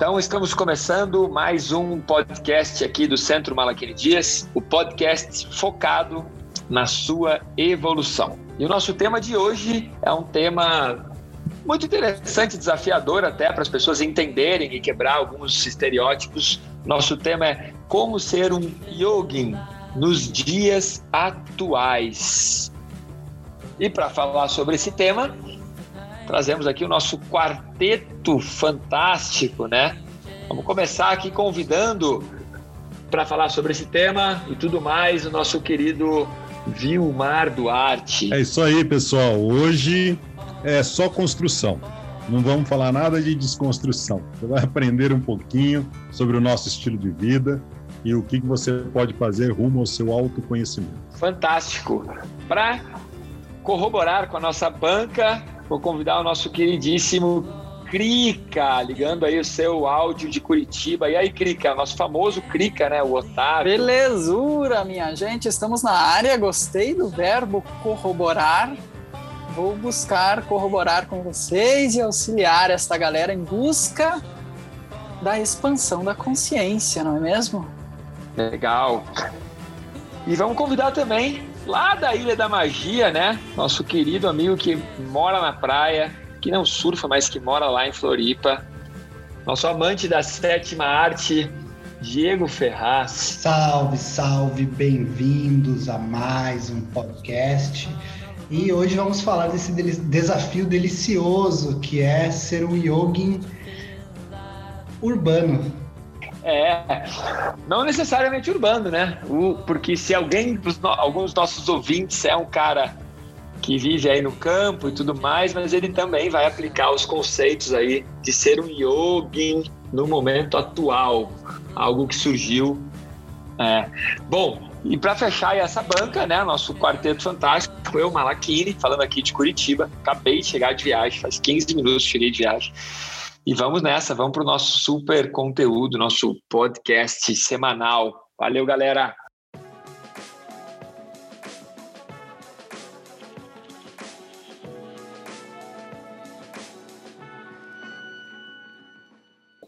Então, estamos começando mais um podcast aqui do Centro Malaquini Dias, o podcast focado na sua evolução. E o nosso tema de hoje é um tema muito interessante, desafiador até para as pessoas entenderem e quebrar alguns estereótipos. Nosso tema é como ser um yogin nos dias atuais. E para falar sobre esse tema, trazemos aqui o nosso quarteto fantástico, né? Vamos começar aqui convidando para falar sobre esse tema e tudo mais o nosso querido Vilmar Duarte. É isso aí, pessoal. Hoje é só construção. Não vamos falar nada de desconstrução. Você vai aprender um pouquinho sobre o nosso estilo de vida e o que você pode fazer rumo ao seu autoconhecimento. Fantástico. Para corroborar com a nossa banca, vou convidar o nosso queridíssimo Crica, ligando aí o seu áudio de Curitiba. E aí, Crica, nosso famoso Crica, né? O Otávio. Belezura, minha gente. Estamos na área. Gostei do verbo corroborar. Vou buscar corroborar com vocês e auxiliar esta galera em busca da expansão da consciência, não é mesmo? Legal. E vamos convidar também lá da Ilha da Magia, né? Nosso querido amigo que mora na praia, que não surfa, mas que mora lá em Floripa. Nosso amante da sétima arte, Diego Ferraz. Salve, salve, bem-vindos a mais um podcast. E hoje vamos falar desse desafio delicioso que é ser um yogin urbano. É, não necessariamente urbano, né? Porque se alguém, alguns nossos ouvintes é um cara que vive aí no campo e tudo mais, mas ele também vai aplicar os conceitos aí de ser um yogin no momento atual, algo que surgiu. É. Bom, e para fechar essa banca, né, nosso quarteto fantástico, eu, Malakini, falando aqui de Curitiba, acabei de chegar de viagem, faz 15 minutos cheguei de viagem. E vamos nessa, vamos para o nosso super conteúdo, nosso podcast semanal. Valeu, galera!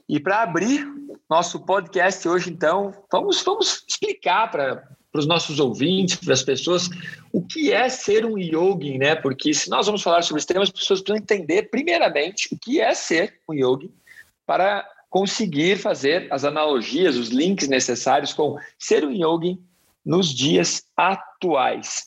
E para abrir nosso podcast hoje, então, vamos, vamos explicar para os nossos ouvintes, para as pessoas, o que é ser um yogin, né? Porque se nós vamos falar sobre esse tema, as pessoas precisam entender, primeiramente, o que é ser um yogin para conseguir fazer as analogias, os links necessários com ser um yogin nos dias atuais.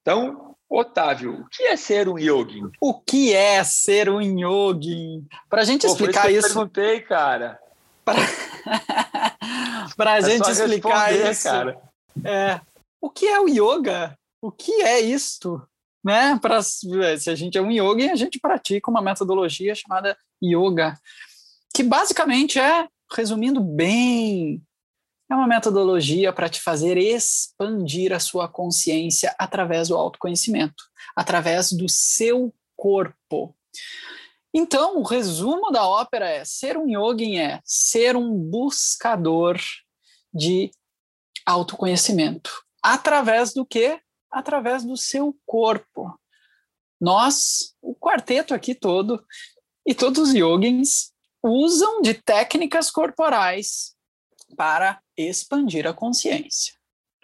Então, Otávio, o que é ser um yogin? O que é ser um yogin? Para a gente Pô, explicar isso. Eu perguntei, cara. Para a é gente explicar isso. Cara. É, o que é o yoga? O que é isto? Né? Pra, se a gente é um yogi, a gente pratica uma metodologia chamada yoga, que basicamente é, resumindo bem é uma metodologia para te fazer expandir a sua consciência através do autoconhecimento, através do seu corpo. Então, o resumo da ópera é: ser um yogin é ser um buscador de autoconhecimento. Através do quê? Através do seu corpo. Nós, o quarteto aqui todo, e todos os yogins, usam de técnicas corporais para expandir a consciência.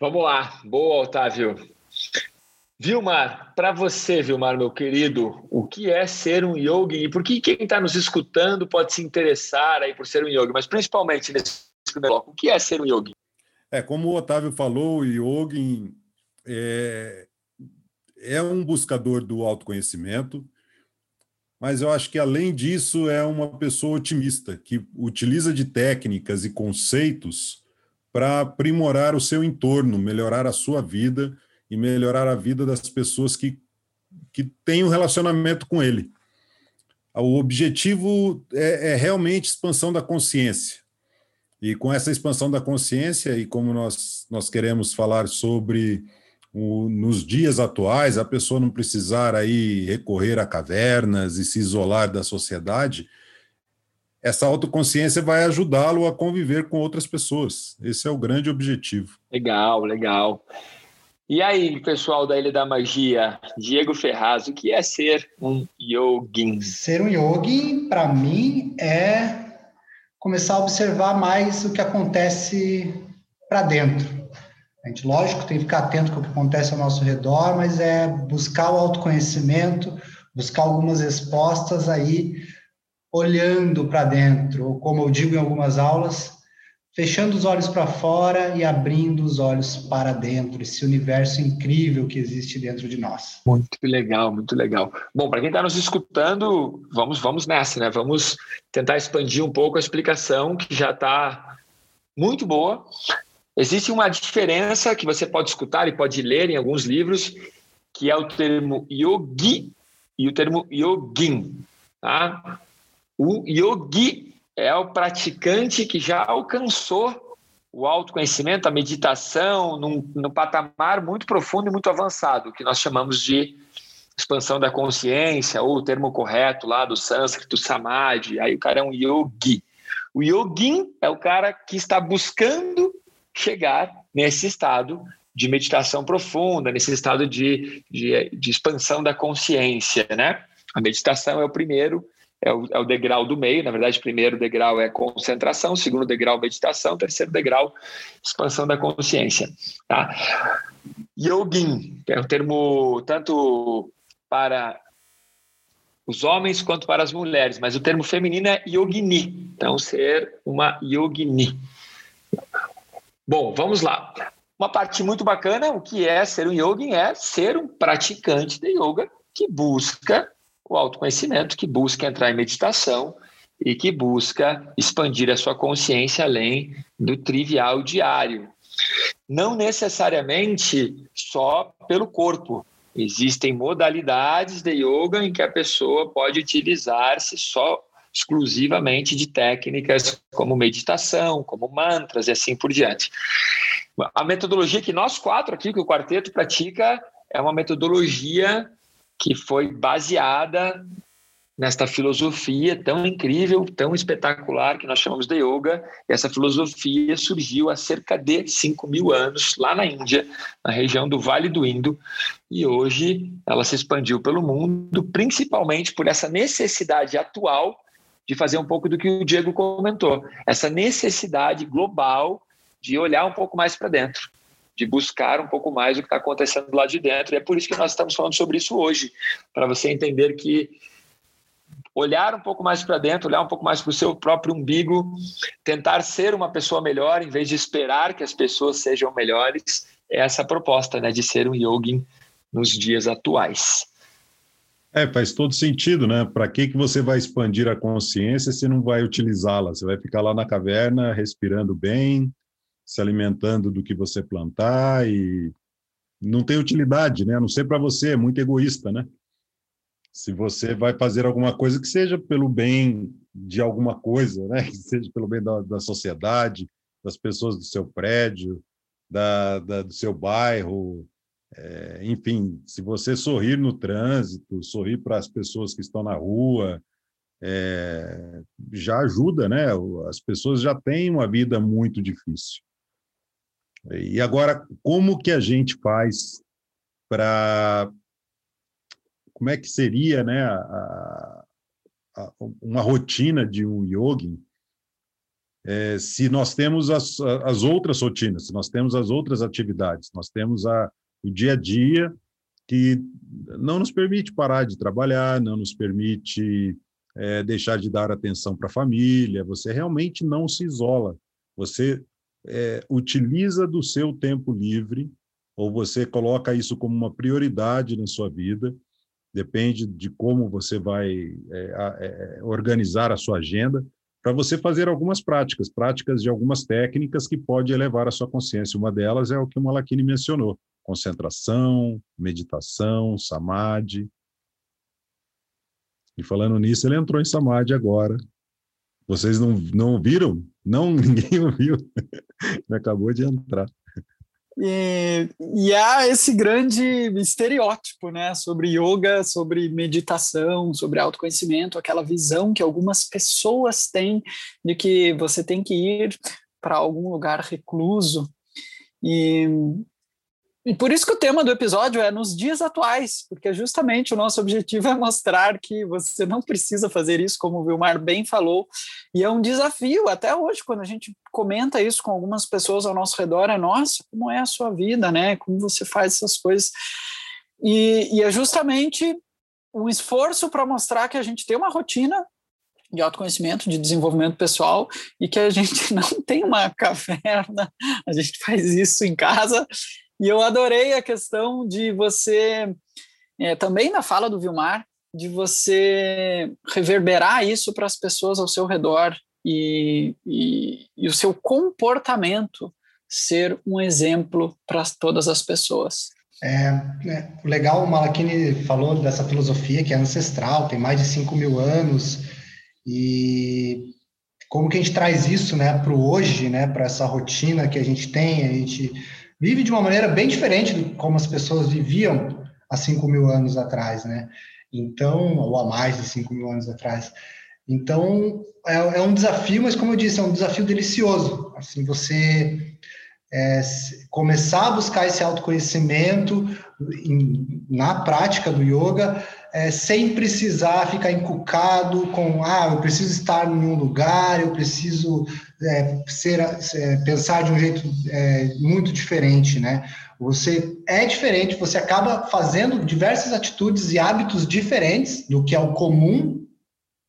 Vamos lá. Boa, Otávio. Vilmar, para você, Vilmar, meu querido, o que é ser um yogi e por que quem está nos escutando pode se interessar aí por ser um yogi, mas principalmente nesse primeiro bloco, o que é ser um yogi? É, como o Otávio falou, o yogi é, é um buscador do autoconhecimento, mas eu acho que, além disso, é uma pessoa otimista, que utiliza de técnicas e conceitos para aprimorar o seu entorno, melhorar a sua vida e melhorar a vida das pessoas que, que têm um relacionamento com ele. O objetivo é, é realmente expansão da consciência. E com essa expansão da consciência, e como nós, nós queremos falar sobre o, nos dias atuais, a pessoa não precisar aí recorrer a cavernas e se isolar da sociedade, essa autoconsciência vai ajudá-lo a conviver com outras pessoas. Esse é o grande objetivo. Legal, legal. E aí, pessoal da Ilha da Magia, Diego Ferraz, o que é ser um yogin? Ser um yogin, para mim, é começar a observar mais o que acontece para dentro. A gente, lógico, tem que ficar atento com o que acontece ao nosso redor, mas é buscar o autoconhecimento, buscar algumas respostas aí, olhando para dentro, como eu digo em algumas aulas, fechando os olhos para fora e abrindo os olhos para dentro, esse universo incrível que existe dentro de nós. Muito legal, muito legal. Bom, para quem está nos escutando, vamos, vamos nessa, né? Vamos tentar expandir um pouco a explicação que já está muito boa. Existe uma diferença que você pode escutar e pode ler em alguns livros, que é o termo yogi e o termo yogin. Tá? O yogi é o praticante que já alcançou o autoconhecimento, a meditação, num, num patamar muito profundo e muito avançado, que nós chamamos de expansão da consciência, ou o termo correto lá do sânscrito, samadhi, aí o cara é um yogi. O yogin é o cara que está buscando chegar nesse estado de meditação profunda, nesse estado de, de, de expansão da consciência, né? A meditação é o primeiro é o, é o degrau do meio. Na verdade, primeiro degrau é concentração, segundo degrau, meditação, terceiro degrau, expansão da consciência. Tá? Yogin é um termo tanto para os homens quanto para as mulheres, mas o termo feminino é yogini. Então, ser uma yogini. Bom, vamos lá. Uma parte muito bacana, o que é ser um yogin é ser um praticante de yoga que busca o autoconhecimento, que busca entrar em meditação e que busca expandir a sua consciência além do trivial diário. Não necessariamente só pelo corpo. Existem modalidades de yoga em que a pessoa pode utilizar-se só exclusivamente de técnicas como meditação, como mantras e assim por diante. A metodologia que nós quatro aqui, que o quarteto pratica, é uma metodologia que foi baseada nesta filosofia tão incrível, tão espetacular que nós chamamos de yoga. Essa filosofia surgiu há cerca de 5 mil anos lá na Índia, na região do Vale do Indo, e hoje ela se expandiu pelo mundo, principalmente por essa necessidade atual de fazer um pouco do que o Diego comentou, essa necessidade global de olhar um pouco mais para dentro de buscar um pouco mais o que está acontecendo lá de dentro. E é por isso que nós estamos falando sobre isso hoje, para você entender que olhar um pouco mais para dentro, olhar um pouco mais para o seu próprio umbigo, tentar ser uma pessoa melhor em vez de esperar que as pessoas sejam melhores, é essa proposta, né, de ser um yogin nos dias atuais. É, faz todo sentido, né? Para que, que você vai expandir a consciência se não vai utilizá-la? Você vai ficar lá na caverna respirando bem, se alimentando do que você plantar e não tem utilidade, né? A não ser para você, é muito egoísta, né? Se você vai fazer alguma coisa que seja pelo bem de alguma coisa, né? Que seja pelo bem da, da sociedade, das pessoas do seu prédio, da, da do seu bairro, é, enfim, se você sorrir no trânsito, sorrir para as pessoas que estão na rua, é, já ajuda, né? As pessoas já têm uma vida muito difícil. E agora, como que a gente faz para. Como é que seria né, a, a, uma rotina de um yogi é, se nós temos as, as outras rotinas, se nós temos as outras atividades, nós temos a, o dia a dia que não nos permite parar de trabalhar, não nos permite é, deixar de dar atenção para a família, você realmente não se isola, você é, utiliza do seu tempo livre, ou você coloca isso como uma prioridade na sua vida, depende de como você vai é, é, organizar a sua agenda, para você fazer algumas práticas, práticas de algumas técnicas que pode elevar a sua consciência. Uma delas é o que o Malakini mencionou, concentração, meditação, samadhi. E falando nisso, ele entrou em samadhi agora. Vocês não, não viram? Não, ninguém ouviu. Acabou de entrar. E, e, há esse grande estereótipo, né, sobre yoga, sobre meditação, sobre autoconhecimento, aquela visão que algumas pessoas têm de que você tem que ir para algum lugar recluso. E E por isso que o tema do episódio é nos dias atuais, porque justamente o nosso objetivo é mostrar que você não precisa fazer isso, como o Vilmar bem falou, e é um desafio até hoje, quando a gente comenta isso com algumas pessoas ao nosso redor, é nossa, como é a sua vida, né? Como você faz essas coisas. E, e é justamente um esforço para mostrar que a gente tem uma rotina de autoconhecimento, de desenvolvimento pessoal e que a gente não tem uma caverna, a gente faz isso em casa e eu adorei a questão de você, é, também na fala do Vilmar, de você reverberar isso para as pessoas ao seu redor e, e, e o seu comportamento ser um exemplo para todas as pessoas. É, é, legal, o Malakini falou dessa filosofia que é ancestral, tem mais de 5 mil anos, e como que a gente traz isso né, para o hoje, né, para essa rotina que a gente tem, a gente vive de uma maneira bem diferente de como as pessoas viviam há 5 mil anos atrás, né? Então, ou há mais de 5 mil anos atrás. Então, é, é, um desafio, mas como eu disse, é um desafio delicioso. Assim, você é, começar a buscar esse autoconhecimento em, na prática do yoga, é, sem precisar ficar encucado com, ah, eu preciso estar em um lugar, eu preciso é, ser, é, pensar de um jeito é, muito diferente, né? Você é diferente, você acaba fazendo diversas atitudes e hábitos diferentes do que é o comum,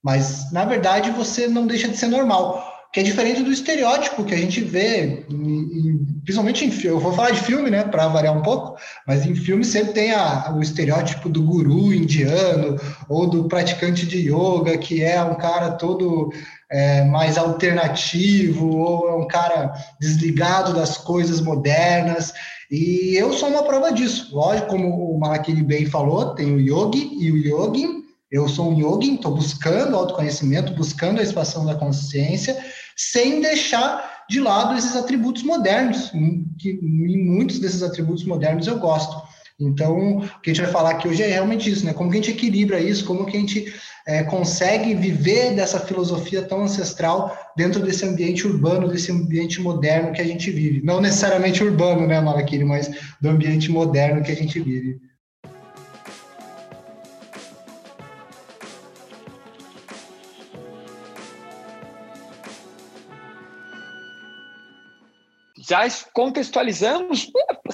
mas na verdade você não deixa de ser normal que é diferente do estereótipo que a gente vê, em, principalmente em filme. Eu vou falar de filme, né, para variar um pouco, mas em filme sempre tem a, o estereótipo do guru indiano ou do praticante de yoga, que é um cara todo é, mais alternativo ou é um cara desligado das coisas modernas. E eu sou uma prova disso. Lógico, como o Malakini bem falou, tem o yogi e o yogin, eu sou um yogin, estou buscando autoconhecimento, buscando a expansão da consciência, sem deixar de lado esses atributos modernos, que em muitos desses atributos modernos eu gosto. Então, o que a gente vai falar aqui hoje é realmente isso, né? Como que a gente equilibra isso, como que a gente é, consegue viver dessa filosofia tão ancestral dentro desse ambiente urbano, desse ambiente moderno que a gente vive. Não necessariamente urbano, né, Malaquini, mas do ambiente moderno que a gente vive. já contextualizamos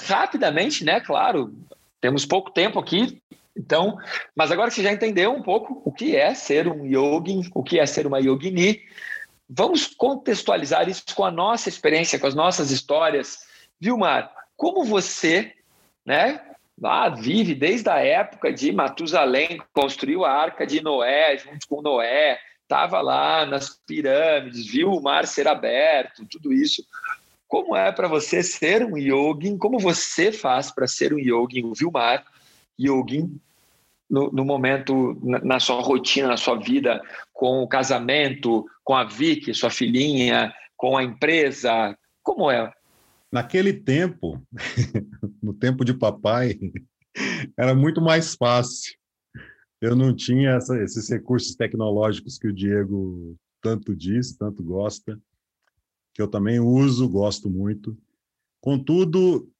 rapidamente, né? Claro, temos pouco tempo aqui, então, mas agora que você já entendeu um pouco o que é ser um yogin, o que é ser uma yogini, vamos contextualizar isso com a nossa experiência, com as nossas histórias. Vilmar, como você, né, lá vive desde a época de Matusalém, construiu a arca de Noé junto com Noé, estava lá nas pirâmides, viu o mar ser aberto, tudo isso. Como é para você ser um yogin? Como você faz para ser um yogin, o Vilmar yogin, no, no momento, na, na, sua rotina, na sua vida, com o casamento, com a Vicky, sua filhinha, com a empresa? Como é? Naquele tempo, no tempo de papai, era muito mais fácil. Eu não tinha essa, esses recursos tecnológicos que o Diego tanto diz, tanto gosta que eu também uso, gosto muito. Contudo,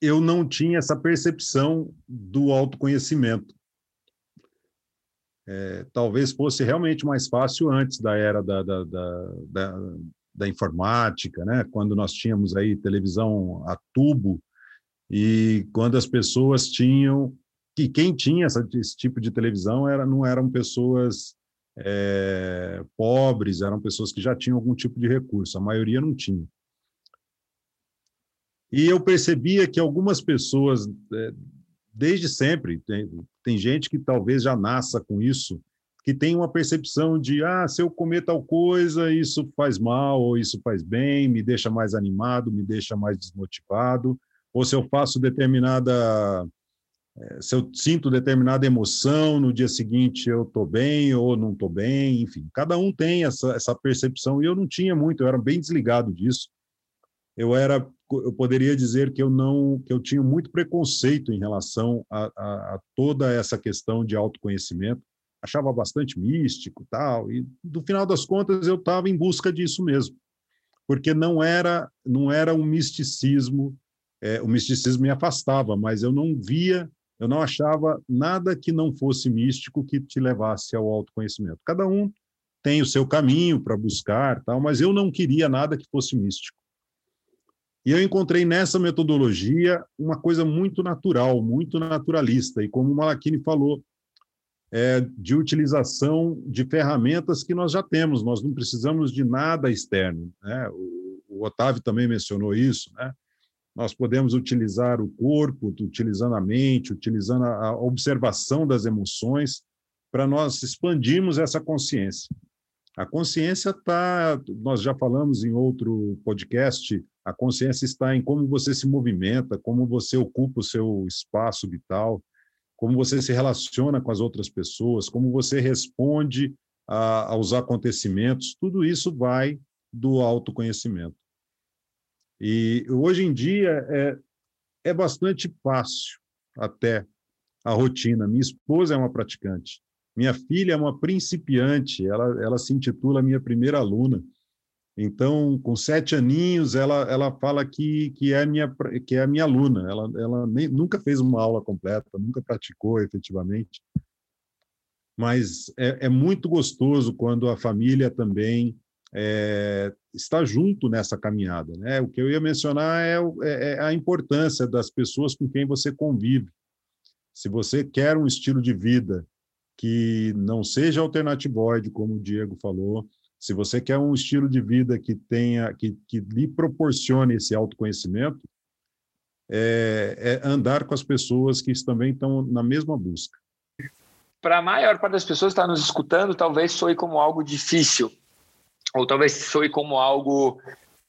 eu não tinha essa percepção do autoconhecimento. É, talvez fosse realmente mais fácil antes da era da, da, da, da, da informática, né? quando nós tínhamos aí televisão a tubo e quando as pessoas tinham que quem tinha essa, esse tipo de televisão era não eram pessoas é, pobres, eram pessoas que já tinham algum tipo de recurso, a maioria não tinha. E eu percebia que algumas pessoas, é, desde sempre, tem, tem gente que talvez já nasça com isso, que tem uma percepção de, ah, se eu comer tal coisa, isso faz mal, ou isso faz bem, me deixa mais animado, me deixa mais desmotivado, ou se eu faço determinada é, se eu sinto determinada emoção, no dia seguinte eu estou bem ou não estou bem, enfim, cada um tem essa, essa percepção e eu não tinha muito, eu era bem desligado disso. Eu era, eu poderia dizer que eu não, que eu tinha muito preconceito em relação a, a, a toda essa questão de autoconhecimento, achava bastante místico, tal, e no final das contas eu estava em busca disso mesmo, porque não era, não era um misticismo é, o misticismo me afastava, mas eu não via, eu não achava nada que não fosse místico que te levasse ao autoconhecimento. Cada um tem o seu caminho para buscar, tal, mas eu não queria nada que fosse místico. E eu encontrei nessa metodologia uma coisa muito natural, muito naturalista, e como o Malachini falou, é, de utilização de ferramentas que nós já temos, nós não precisamos de nada externo. Né? O, o Otávio também mencionou isso, né? nós podemos utilizar o corpo, utilizando a mente, utilizando a observação das emoções, para nós expandirmos essa consciência. A consciência está, nós já falamos em outro podcast, a consciência está em como você se movimenta, como você ocupa o seu espaço vital, como você se relaciona com as outras pessoas, como você responde a, aos acontecimentos, tudo isso vai do autoconhecimento. E hoje em dia é, é bastante fácil até a rotina. Minha esposa é uma praticante, minha filha é uma principiante, ela, ela se intitula minha primeira aluna. Então, com sete aninhos, ela, ela fala que, que, é minha, que é minha aluna. Ela, ela nem, nunca fez uma aula completa, nunca praticou efetivamente. Mas é, é muito gostoso quando a família também é, está junto nessa caminhada. Né? O que eu ia mencionar é, é, é a importância das pessoas com quem você convive. Se você quer um estilo de vida que não seja alternativoide, como o Diego falou, se você quer um estilo de vida que tenha, que, que lhe proporcione esse autoconhecimento, é, é andar com as pessoas que também estão na mesma busca. Para a maior parte das pessoas que está nos escutando, talvez soe como algo difícil, ou talvez soe como algo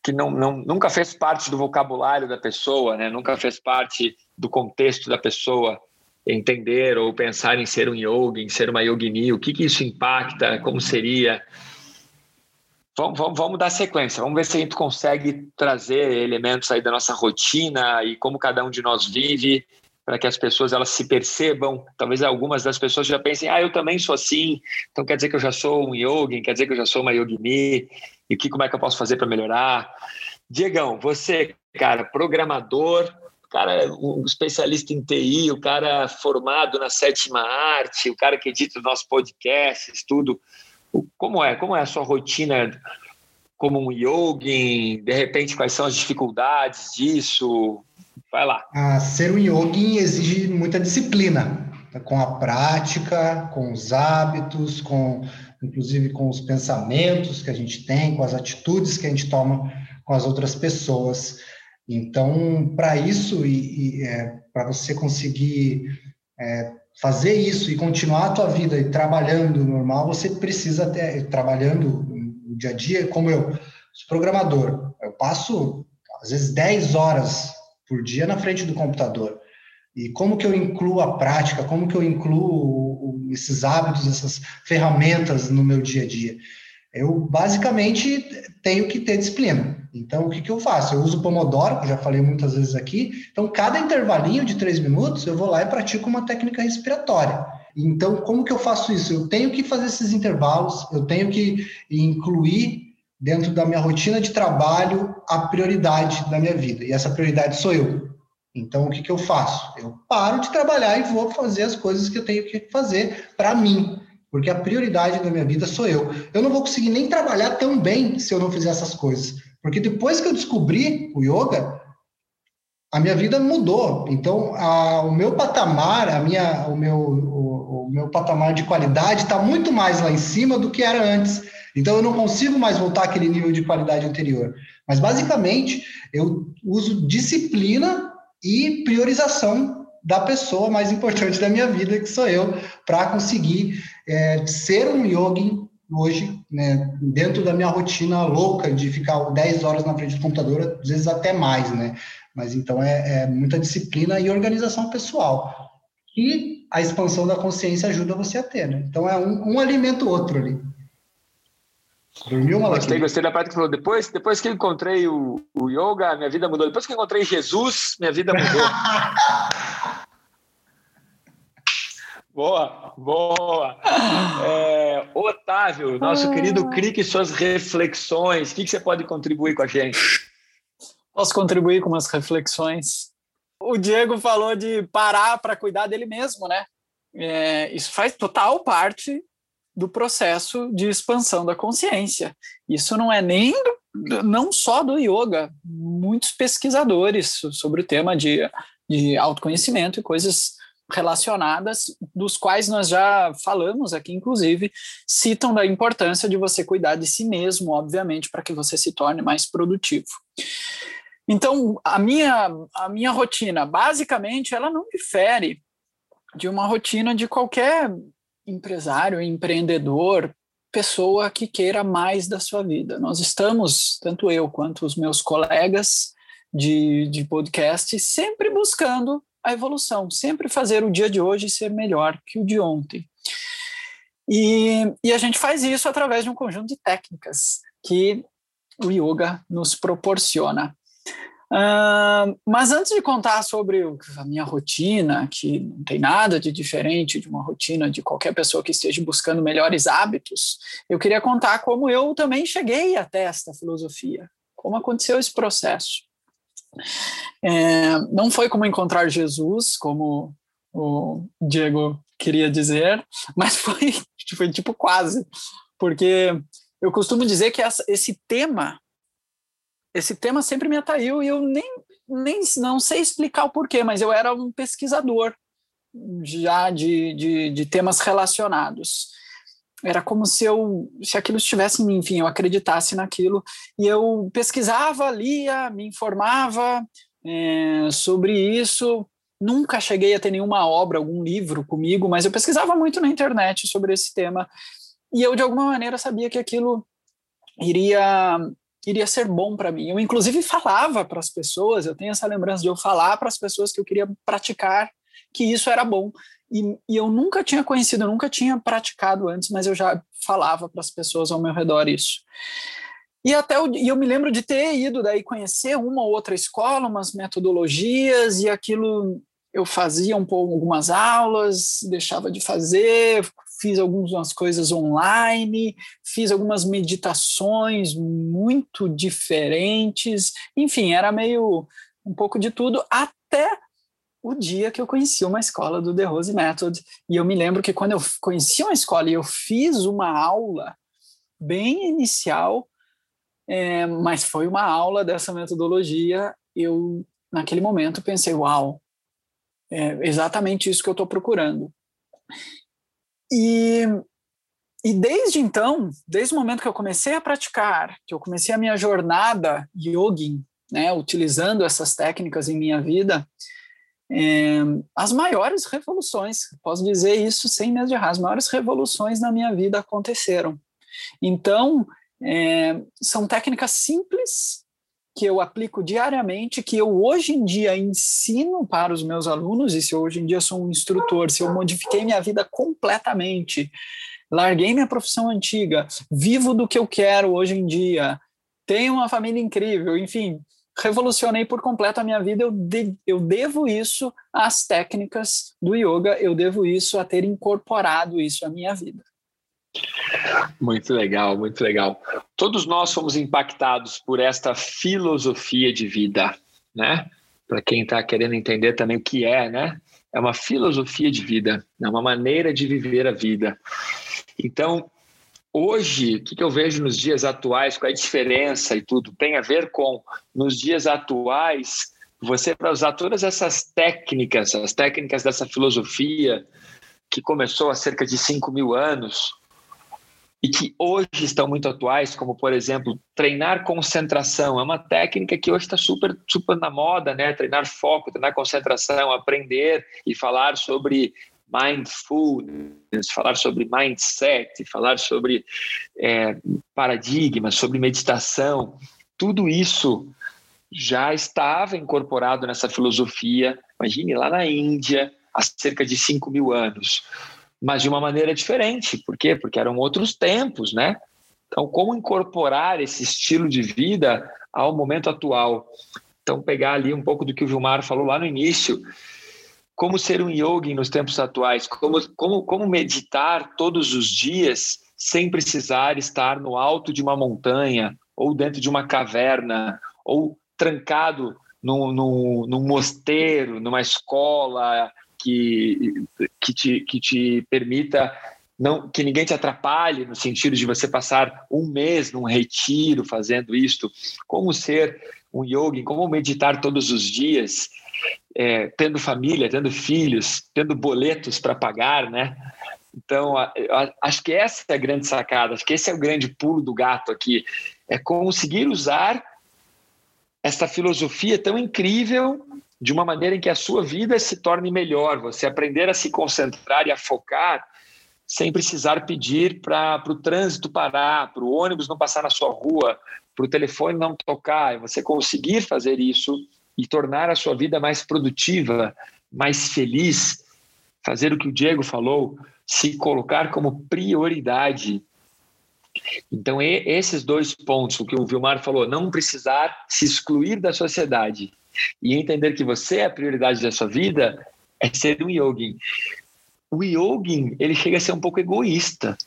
que não, não, nunca fez parte do vocabulário da pessoa, né? nunca fez parte do contexto da pessoa entender ou pensar em ser um yogi, em ser uma yogini, o que, que isso impacta, como seria. Vamos, vamos, vamos dar sequência, vamos ver se a gente consegue trazer elementos aí da nossa rotina e como cada um de nós vive, para que as pessoas elas se percebam. Talvez algumas das pessoas já pensem, ah, eu também sou assim, então quer dizer que eu já sou um yogi, quer dizer que eu já sou uma yogini, e que, como é que eu posso fazer para melhorar? Diegão, você, cara, programador, cara, um especialista em TI, o cara formado na sétima arte, o cara que edita os nossos podcasts, tudo. Como é? Como é a sua rotina como um yogi? De repente, quais são as dificuldades disso? Vai lá. Ah, ser um yogi exige muita disciplina, com a prática, com os hábitos, com inclusive com os pensamentos que a gente tem, com as atitudes que a gente toma com as outras pessoas. Então, para isso e, e é, para você conseguir é, fazer isso e continuar a tua vida e trabalhando normal, você precisa ter, trabalhando no dia a dia, como eu sou programador, eu passo às vezes 10 horas por dia na frente do computador. E como que eu incluo a prática, como que eu incluo esses hábitos, essas ferramentas no meu dia a dia? Eu basicamente tenho que ter disciplina. Então, o que, que eu faço? Eu uso o Pomodoro, que já falei muitas vezes aqui. Então, cada intervalinho de três minutos, eu vou lá e pratico uma técnica respiratória. Então, como que eu faço isso? Eu tenho que fazer esses intervalos, eu tenho que incluir dentro da minha rotina de trabalho a prioridade da minha vida. E essa prioridade sou eu. Então, o que, que eu faço? Eu paro de trabalhar e vou fazer as coisas que eu tenho que fazer para mim, porque a prioridade da minha vida sou eu. Eu não vou conseguir nem trabalhar tão bem se eu não fizer essas coisas. Porque depois que eu descobri o yoga, a minha vida mudou. Então, a, o meu patamar, a minha, o, meu, o, o meu patamar de qualidade está muito mais lá em cima do que era antes. Então, eu não consigo mais voltar àquele nível de qualidade anterior. Mas, basicamente, eu uso disciplina e priorização da pessoa mais importante da minha vida, que sou eu, para conseguir é, ser um yogi hoje, né, dentro da minha rotina louca de ficar 10 horas na frente do computador, às vezes até mais, né? Mas então é, é muita disciplina e organização pessoal. E a expansão da consciência ajuda você a ter, né? Então é um, um alimento outro ali. Dormiu, Malaquim? Gostei, gostei da parte que falou. Depois, depois que encontrei o, o yoga, minha vida mudou. Depois que encontrei Jesus, minha vida mudou. Boa, boa. É, Otávio, nosso ah. querido Crique, suas reflexões. O que, que você pode contribuir com a gente? Posso contribuir com umas reflexões? O Diego falou de parar para cuidar dele mesmo, né? É, isso faz total parte do processo de expansão da consciência. Isso não é nem do, não só do yoga, muitos pesquisadores sobre o tema de, de autoconhecimento e coisas relacionadas, dos quais nós já falamos aqui, inclusive, citam da importância de você cuidar de si mesmo, obviamente, para que você se torne mais produtivo. Então, a minha, a minha rotina, basicamente, ela não difere de uma rotina de qualquer empresário, empreendedor, pessoa que queira mais da sua vida. Nós estamos, tanto eu quanto os meus colegas de, de podcast, sempre buscando a evolução, sempre fazer o dia de hoje ser melhor que o de ontem. E, e a gente faz isso através de um conjunto de técnicas que o yoga nos proporciona. Uh, mas antes de contar sobre a minha rotina, que não tem nada de diferente de uma rotina de qualquer pessoa que esteja buscando melhores hábitos, eu queria contar como eu também cheguei até esta filosofia, como aconteceu esse processo. É, não foi como encontrar Jesus, como o Diego queria dizer, mas foi, foi tipo quase, porque eu costumo dizer que essa, esse tema esse tema sempre me atraiu e eu nem, nem não sei explicar o porquê, mas eu era um pesquisador já de, de, de temas relacionados. Era como se eu, se aquilo estivesse em mim, enfim, eu acreditasse naquilo e eu pesquisava, lia, me informava é, sobre isso. Nunca cheguei a ter nenhuma obra, algum livro comigo, mas eu pesquisava muito na internet sobre esse tema e eu de alguma maneira sabia que aquilo iria iria ser bom para mim. Eu, inclusive, falava para as pessoas, eu tenho essa lembrança de eu falar para as pessoas que eu queria praticar, que isso era bom. E, e eu nunca tinha conhecido, eu nunca tinha praticado antes, mas eu já falava para as pessoas ao meu redor isso. E até eu, e eu me lembro de ter ido daí conhecer uma ou outra escola, umas metodologias, e aquilo eu fazia um pouco algumas aulas, deixava de fazer, fiz algumas coisas online, fiz algumas meditações muito diferentes, enfim, era meio um pouco de tudo, até o dia que eu conheci uma escola do The Rose Method. E eu me lembro que quando eu conheci uma escola e eu fiz uma aula bem inicial, é, mas foi uma aula dessa metodologia, eu, naquele momento, pensei, uau, é exatamente isso que eu estou procurando. E, e desde então, desde o momento que eu comecei a praticar, que eu comecei a minha jornada yogin, né, utilizando essas técnicas em minha vida, é, as maiores revoluções, posso dizer isso sem medo de errar, as maiores revoluções na minha vida aconteceram. Então, é, são técnicas simples que eu aplico diariamente, que eu hoje em dia ensino para os meus alunos, e se hoje em dia sou um instrutor, se eu modifiquei minha vida completamente, larguei minha profissão antiga, vivo do que eu quero hoje em dia, tenho uma família incrível, enfim, revolucionei por completo a minha vida, eu, de, eu devo isso às técnicas do yoga, eu devo isso a ter incorporado isso à minha vida. Muito legal, muito legal. Todos nós fomos impactados por esta filosofia de vida, né? Para quem está querendo entender também o que é, né? É uma filosofia de vida, é uma maneira de viver a vida. Então, hoje, o que eu vejo nos dias atuais, qual é a diferença e tudo, tem a ver com, nos dias atuais, você para usar todas essas técnicas, as técnicas dessa filosofia, que começou há cerca de 5 mil anos, e que hoje estão muito atuais, como por exemplo, treinar concentração. É uma técnica que hoje está super, super na moda, né? Treinar foco, treinar concentração, aprender e falar sobre mindfulness, falar sobre mindset, falar sobre é, paradigmas, sobre meditação. Tudo isso já estava incorporado nessa filosofia. Imagine lá na Índia, há cerca de 5 mil anos mas de uma maneira diferente. Por quê? Porque eram outros tempos, né? Então, como incorporar esse estilo de vida ao momento atual? Então, pegar ali um pouco do que o Vilmar falou lá no início, como ser um yogi nos tempos atuais, como, como, como meditar todos os dias sem precisar estar no alto de uma montanha, ou dentro de uma caverna, ou trancado num, num, num mosteiro, numa escola que, que, te, que te permita não que ninguém te atrapalhe no sentido de você passar um mês num retiro fazendo isto, como ser um yogi, como meditar todos os dias, é, tendo família, tendo filhos, tendo boletos para pagar, né? Então, acho que essa é a grande sacada, acho que esse é o grande pulo do gato aqui, é conseguir usar essa filosofia tão incrível de uma maneira em que a sua vida se torne melhor, você aprender a se concentrar e a focar sem precisar pedir para o trânsito parar, para o ônibus não passar na sua rua, para o telefone não tocar, você conseguir fazer isso e tornar a sua vida mais produtiva, mais feliz, fazer o que o Diego falou, se colocar como prioridade. Então, esses dois pontos, o que o Vilmar falou, não precisar se excluir da sociedade e entender que você é a prioridade da sua vida, é ser um yogi o yogin ele chega a ser um pouco egoísta,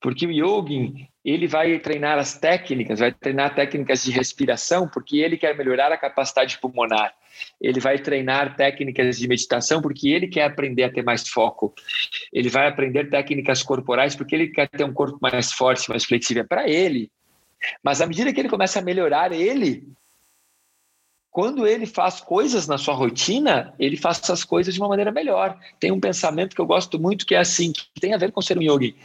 porque o yogin ele vai treinar as técnicas, vai treinar técnicas de respiração, porque ele quer melhorar a capacidade pulmonar. Ele vai treinar técnicas de meditação porque ele quer aprender a ter mais foco. Ele vai aprender técnicas corporais porque ele quer ter um corpo mais forte, mais flexível para ele. Mas à medida que ele começa a melhorar ele, quando ele faz coisas na sua rotina, ele faz essas coisas de uma maneira melhor. Tem um pensamento que eu gosto muito que é assim, que tem a ver com ser um yogi.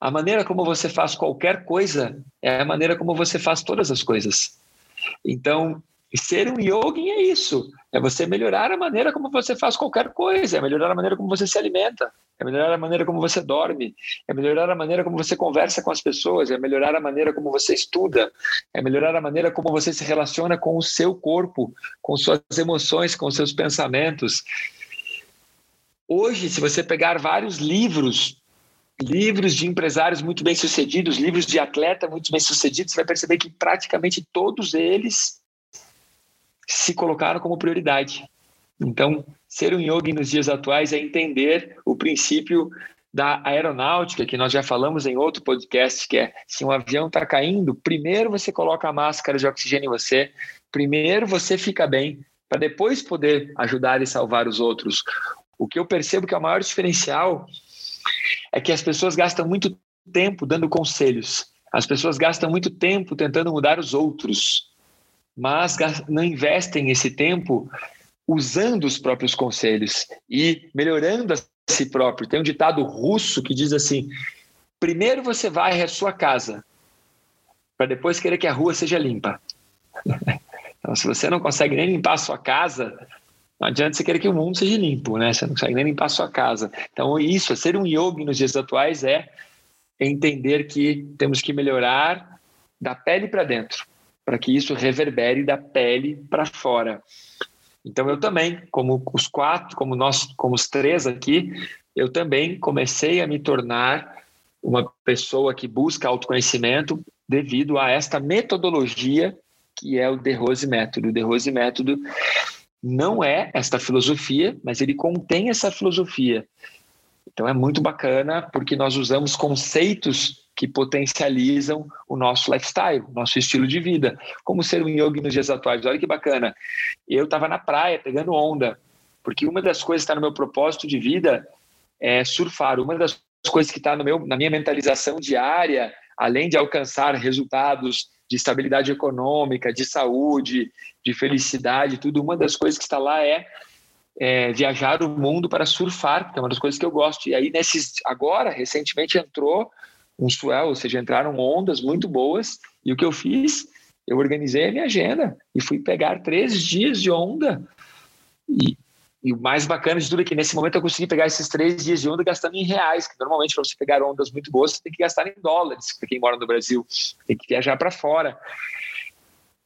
A maneira como você faz qualquer coisa é a maneira como você faz todas as coisas. Então, ser um yogi é isso. É você melhorar a maneira como você faz qualquer coisa, é melhorar a maneira como você se alimenta, é melhorar a maneira como você dorme, é melhorar a maneira como você conversa com as pessoas, é melhorar a maneira como você estuda, é melhorar a maneira como você se relaciona com o seu corpo, com suas emoções, com seus pensamentos. Hoje, se você pegar vários livros, livros de empresários muito bem-sucedidos, livros de atleta muito bem-sucedidos, você vai perceber que praticamente todos eles se colocaram como prioridade. Então, ser um yogi nos dias atuais é entender o princípio da aeronáutica, que nós já falamos em outro podcast, que é se um avião está caindo, primeiro você coloca a máscara de oxigênio em você, primeiro você fica bem, para depois poder ajudar e salvar os outros. O que eu percebo que é o maior diferencial é que as pessoas gastam muito tempo dando conselhos, as pessoas gastam muito tempo tentando mudar os outros, mas não investem esse tempo usando os próprios conselhos e melhorando a si próprio. Tem um ditado russo que diz assim: primeiro você vai à sua casa, para depois querer que a rua seja limpa. Então, se você não consegue nem limpar a sua casa, não adianta você querer que o mundo seja limpo, né? Você não consegue nem limpar a sua casa. Então, isso, ser um yogi nos dias atuais é entender que temos que melhorar da pele para dentro, para que isso reverbere da pele para fora. Então eu também, como os quatro, como nós, como os três aqui, eu também comecei a me tornar uma pessoa que busca autoconhecimento devido a esta metodologia que é o De Rose Método. O De Rose Método não é esta filosofia, mas ele contém essa filosofia. Então é muito bacana porque nós usamos conceitos que potencializam o nosso lifestyle, o nosso estilo de vida. Como ser um yogi nos dias atuais. Olha que bacana. Eu estava na praia pegando onda, porque uma das coisas que está no meu propósito de vida é surfar. Uma das coisas que está na minha mentalização diária, além de alcançar resultados de estabilidade econômica, de saúde, de felicidade, tudo, uma das coisas que está lá é é, viajar o mundo para surfar, que é uma das coisas que eu gosto. E aí, nesses, agora, recentemente entrou um swell, ou seja, entraram ondas muito boas. E o que eu fiz? Eu organizei a minha agenda e fui pegar três dias de onda. E, e o mais bacana de tudo é que nesse momento eu consegui pegar esses três dias de onda gastando em reais, que normalmente para você pegar ondas muito boas você tem que gastar em dólares, para quem mora no Brasil, tem que viajar para fora.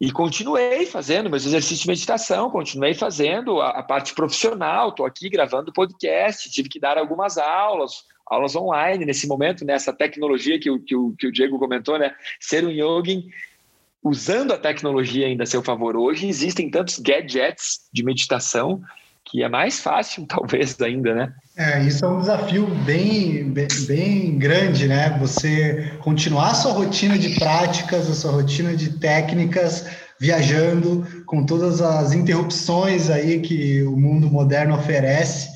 E continuei fazendo meus exercícios de meditação, continuei fazendo a, a parte profissional, estou aqui gravando podcast, tive que dar algumas aulas, aulas online nesse momento, nessa tecnologia que o, que o, que o Diego comentou, né? Ser um yogin usando a tecnologia ainda a seu favor. Hoje existem tantos gadgets de meditação que é mais fácil, talvez, ainda, né? É, isso é um desafio bem, bem, bem, grande, né? Você continuar a sua rotina de práticas, a sua rotina de técnicas, viajando com todas as interrupções aí que o mundo moderno oferece.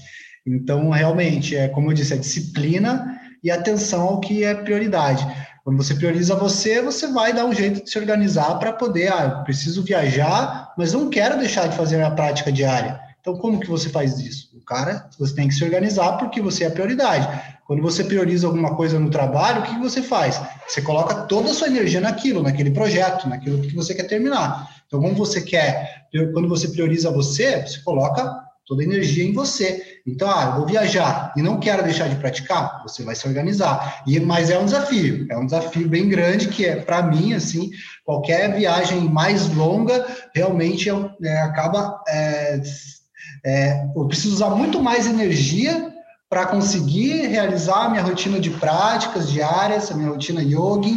Então, realmente, é como eu disse, é disciplina e atenção ao que é prioridade. Quando você prioriza você, você vai dar um jeito de se organizar para poder, ah, preciso viajar, mas não quero deixar de fazer a prática diária. Então, como que você faz isso? O cara, você tem que se organizar porque você é a prioridade. Quando você prioriza alguma coisa no trabalho, o que você faz? Você coloca toda a sua energia naquilo, naquele projeto, naquilo que você quer terminar. Então, como você quer, quando você prioriza você, você coloca toda a energia em você. Então, ah, eu vou viajar e não quero deixar de praticar, você vai se organizar. E mas é um desafio, é um desafio bem grande que é para mim assim, qualquer viagem mais longa realmente é, é, acaba é, é, eu preciso usar muito mais energia para conseguir realizar a minha rotina de práticas diárias, a minha rotina yoga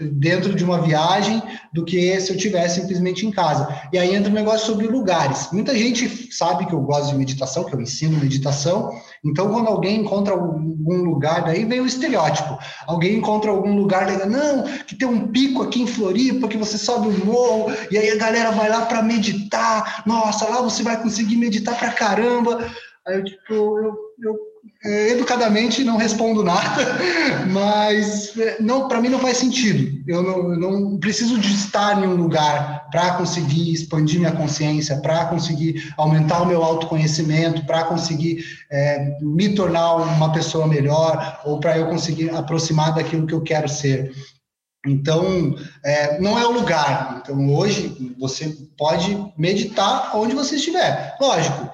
dentro de uma viagem do que se eu tivesse simplesmente em casa. E aí entra o um negócio sobre lugares. Muita gente sabe que eu gosto de meditação, que eu ensino meditação. Então, quando alguém encontra algum lugar, daí vem o estereótipo. Alguém encontra algum lugar, daí, não, que tem um pico aqui em Floripa, que você sobe o morro, e aí a galera vai lá para meditar. Nossa, lá você vai conseguir meditar para caramba. Aí eu, tipo, eu, eu educadamente não respondo nada, mas é, não para mim não faz sentido. Eu não, não preciso de estar em um lugar para conseguir expandir minha consciência, para conseguir aumentar o meu autoconhecimento, para conseguir é, me tornar uma pessoa melhor ou para eu conseguir aproximar daquilo que eu quero ser. Então, é, não é o lugar. Então, hoje, você pode meditar onde você estiver. Lógico,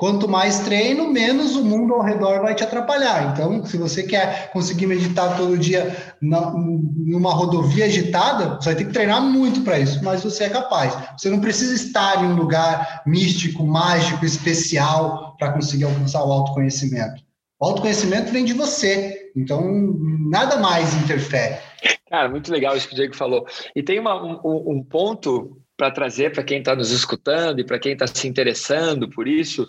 Quanto mais treino, menos o mundo ao redor vai te atrapalhar. Então, se você quer conseguir meditar todo dia na, numa rodovia agitada, você vai ter que treinar muito para isso, mas você é capaz. Você não precisa estar em um lugar místico, mágico, especial para conseguir alcançar o autoconhecimento. O autoconhecimento vem de você, então nada mais interfere. Cara, muito legal isso que o Diego falou. E tem uma, um, um ponto para trazer para quem está nos escutando e para quem está se interessando por isso,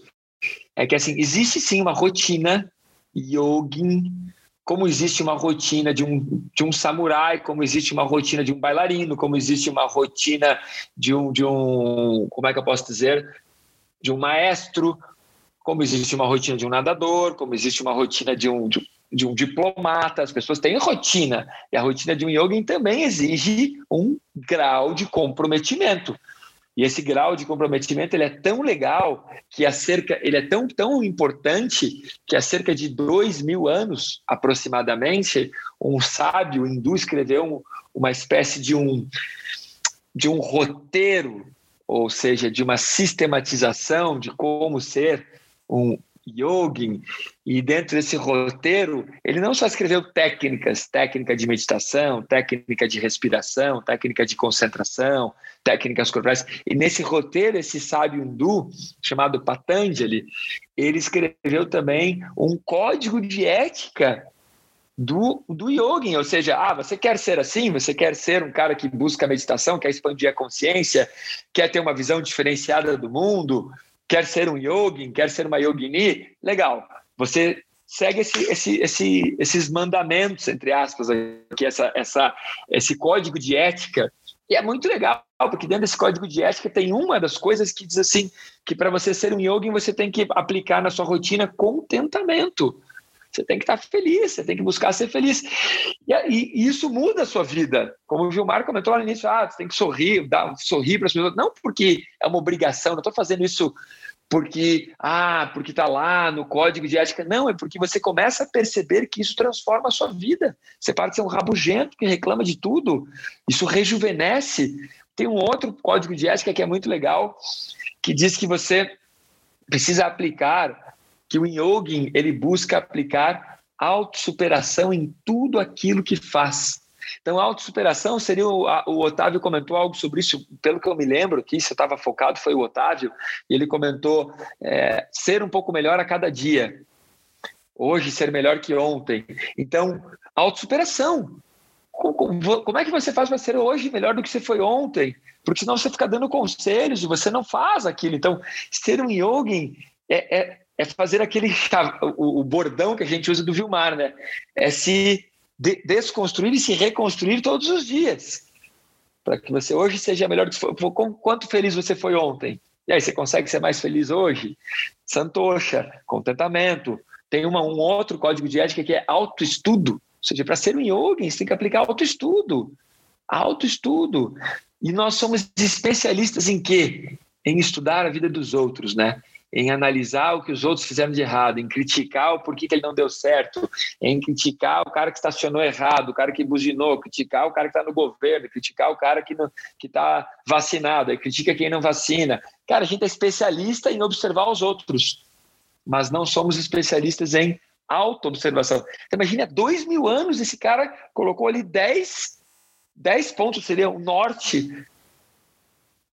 é que assim, existe sim uma rotina yogin, como existe uma rotina de um, de um samurai, como existe uma rotina de um bailarino, como existe uma rotina de um, de um como é que eu posso dizer, de um maestro, como existe uma rotina de um nadador, como existe uma rotina de um, de, de um diplomata, as pessoas têm rotina, e a rotina de um yogin também exige um grau de comprometimento. E esse grau de comprometimento ele é tão legal que ele é tão, tão importante que há cerca de dois mil anos, aproximadamente, um sábio hindu escreveu um, uma espécie de um, de um roteiro, ou seja, de uma sistematização de como ser um, yogin, e dentro desse roteiro, ele não só escreveu técnicas, técnica de meditação, técnica de respiração, técnica de concentração, técnicas corporais, e nesse roteiro, esse sábio hindu, chamado Patanjali, ele escreveu também um código de ética do, do yogin, ou seja, ah, você quer ser assim, você quer ser um cara que busca meditação, quer expandir a consciência, quer ter uma visão diferenciada do mundo, quer ser um yogin, quer ser uma yogini, legal. Você segue esse, esse, esse, esses mandamentos, entre aspas, aqui, essa, essa, esse código de ética. E é muito legal, porque dentro desse código de ética tem uma das coisas que diz assim, que para você ser um yogin, você tem que aplicar na sua rotina contentamento. Você tem que estar feliz, você tem que buscar ser feliz. E, e, isso muda a sua vida. Como o Gilmar comentou lá no início, ah, você tem que sorrir, dar, sorrir para as pessoas. Não porque é uma obrigação, não estou fazendo isso porque, ah, porque está lá no código de ética. Não, é porque você começa a perceber que isso transforma a sua vida. Você para de ser um rabugento que reclama de tudo. Isso rejuvenesce. Tem um outro código de ética que é muito legal, que diz que você precisa aplicar que o Yogin ele busca aplicar autossuperação em tudo aquilo que faz. Então, autossuperação seria o, a, o Otávio comentou algo sobre isso, pelo que eu me lembro, que isso estava focado foi o Otávio, e ele comentou é, ser um pouco melhor a cada dia. Hoje ser melhor que ontem. Então, autossuperação. Como, é que você faz para ser hoje melhor do que você foi ontem? Porque senão você fica dando conselhos e você não faz aquilo. Então, ser um yogin é, é, é fazer aquele o, bordão que a gente usa do Vilmar, né? É se de, desconstruir e se reconstruir todos os dias. para que você hoje seja melhor que foi. Quanto feliz você foi ontem? E aí, você consegue ser mais feliz hoje? Santocha, contentamento. Tem uma, um outro código de ética que é autoestudo. Ou seja, para ser um yoga, você tem que aplicar autoestudo. Autoestudo. E nós somos especialistas em quê? Em estudar a vida dos outros, né? Em analisar o que os outros fizeram de errado, em criticar o porquê que ele não deu certo, em criticar o cara que estacionou errado, o cara que buzinou, criticar o cara que está no governo, criticar o cara que está vacinado, aí critica quem não vacina. Cara, a gente é especialista em observar os outros, mas não somos especialistas em auto-observação. Então, imagina, dois mil anos esse cara colocou ali dez, dez pontos, seria o norte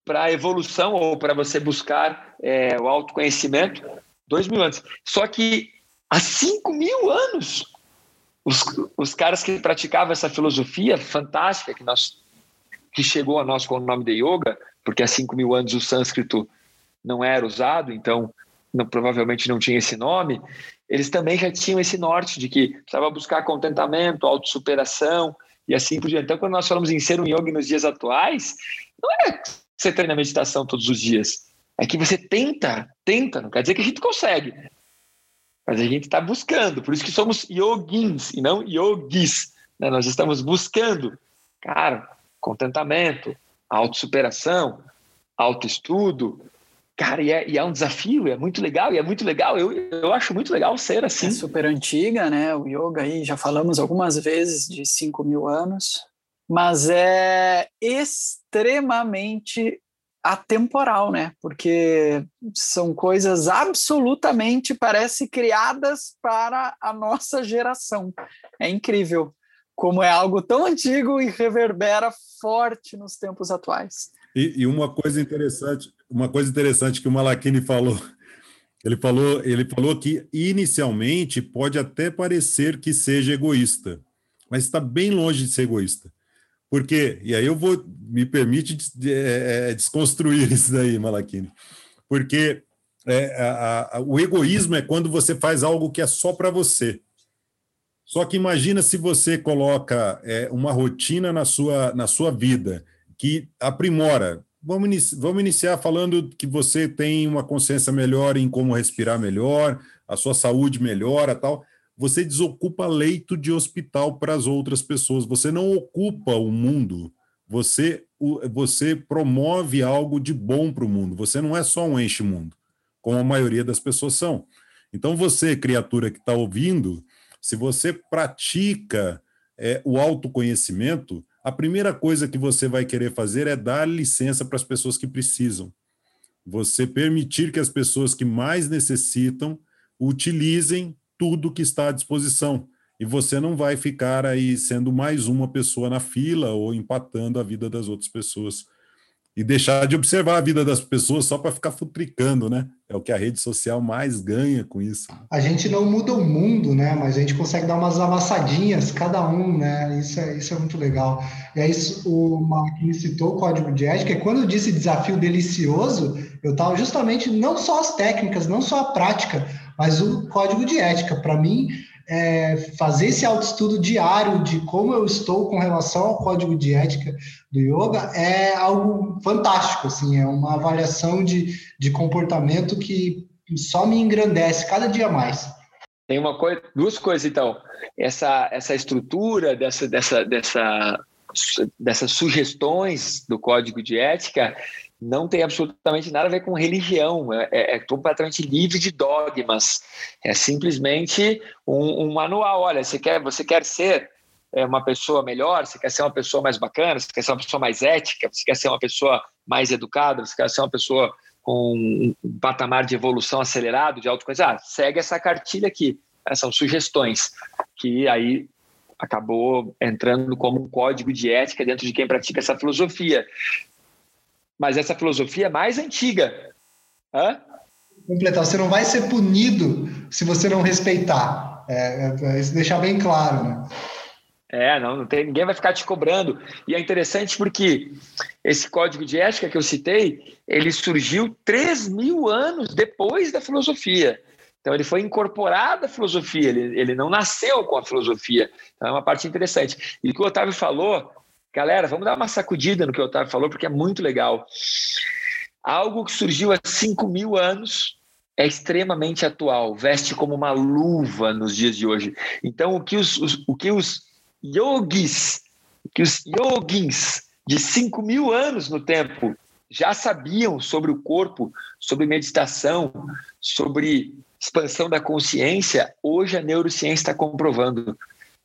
para a evolução ou para você buscar é, o autoconhecimento, dois mil anos. Só que há cinco mil anos, os, os caras que praticavam essa filosofia fantástica que, nós, que chegou a nós com o nome de yoga, porque há cinco mil anos o sânscrito não era usado, então não, provavelmente não tinha esse nome, eles também já tinham esse norte de que precisava buscar contentamento, autossuperação e assim por diante. Então, quando nós falamos em ser um yogi nos dias atuais, não é você treina meditação todos os dias. É que você tenta, tenta, não quer dizer que a gente consegue. Mas a gente está buscando, por isso que somos yogins e não yogis. Né? Nós estamos buscando, cara, contentamento, autossuperação, autoestudo. Cara, e é, e é um desafio, é muito legal, e é muito legal, eu, eu acho muito legal ser assim. É super antiga, né? O yoga aí, já falamos algumas vezes de 5 mil anos, mas é extremamente atemporal, né? Porque são coisas absolutamente, parece, criadas para a nossa geração. É incrível como é algo tão antigo e reverbera forte nos tempos atuais. E, e uma coisa interessante, uma coisa interessante que o Malakini falou, ele falou, ele falou que inicialmente pode até parecer que seja egoísta, mas está bem longe de ser egoísta. Porque, e aí eu vou, me permite é, é, desconstruir isso daí, Malakini, porque é, a, a, o egoísmo é quando você faz algo que é só para você. Só que imagina se você coloca é, uma rotina na sua, na sua vida que aprimora. Vamos, inici vamos iniciar falando que você tem uma consciência melhor em como respirar melhor, a sua saúde melhora, tal você desocupa leito de hospital para as outras pessoas. Você não ocupa o mundo, você, você promove algo de bom para o mundo. Você não é só um enche-mundo, como a maioria das pessoas são. Então, você, criatura que está ouvindo, se você pratica é, o autoconhecimento, a primeira coisa que você vai querer fazer é dar licença para as pessoas que precisam. Você permitir que as pessoas que mais necessitam utilizem tudo que está à disposição. E você não vai ficar aí sendo mais uma pessoa na fila ou empatando a vida das outras pessoas. E deixar de observar a vida das pessoas só para ficar futricando, né? É o que a rede social mais ganha com isso. A gente não muda o mundo, né? Mas a gente consegue dar umas amassadinhas, cada um, né? Isso é, isso é muito legal. E aí, o Marquinhos citou o código de ética, quando eu disse desafio delicioso, eu estava justamente não só as técnicas, não só a prática, mas o código de ética, para mim, é fazer esse autoestudo diário de como eu estou com relação ao código de ética do yoga é algo fantástico, assim, é uma avaliação de, de comportamento que só me engrandece cada dia mais. Tem uma coisa, duas coisas então. Essa essa estrutura dessa dessa dessa dessas sugestões do código de ética não tem absolutamente nada a ver com religião, é, é, é completamente livre de dogmas. É simplesmente um, um, manual. Olha, você quer, você quer ser é, uma pessoa melhor, você quer ser uma pessoa mais bacana, você quer ser uma pessoa mais ética, você quer ser uma pessoa mais educada, você quer ser uma pessoa com um patamar de evolução acelerado, de autoconhecimento. Ah, segue essa cartilha aqui. São sugestões que aí acabou entrando como um código de ética dentro de quem pratica essa filosofia mas essa filosofia é mais antiga. Hã? Completar, você não vai ser punido se você não respeitar. É, é, é isso deixar bem claro, né? É, não, não tem, ninguém vai ficar te cobrando. E é interessante porque esse código de ética que eu citei, ele surgiu 3 mil anos depois da filosofia. Então ele foi incorporado à filosofia, ele, ele não nasceu com a filosofia. Então é uma parte interessante. E o que o Otávio falou galera, vamos dar uma sacudida no que o Otávio falou, porque é muito legal. Algo que surgiu há 5 mil anos é extremamente atual, veste como uma luva nos dias de hoje. Então, o que os, os o que os yogis, que os yogins de 5 mil anos no tempo já sabiam sobre o corpo, sobre meditação, sobre expansão da consciência, hoje a neurociência está comprovando.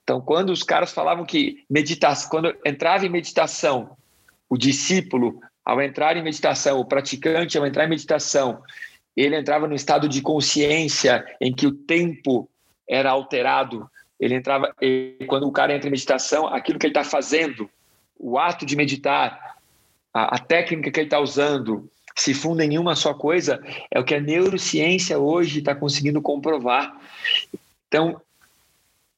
Então, quando os caras falavam que meditação, quando entrava em meditação, o discípulo, ao entrar em meditação, o praticante, ao entrar em meditação, ele entrava no estado de consciência em que o tempo era alterado. Ele entrava, quando o cara entra em meditação, aquilo que ele está fazendo, o ato de meditar, a, a técnica que ele está usando, se funda em uma só coisa, é o que a neurociência hoje está conseguindo comprovar. Então,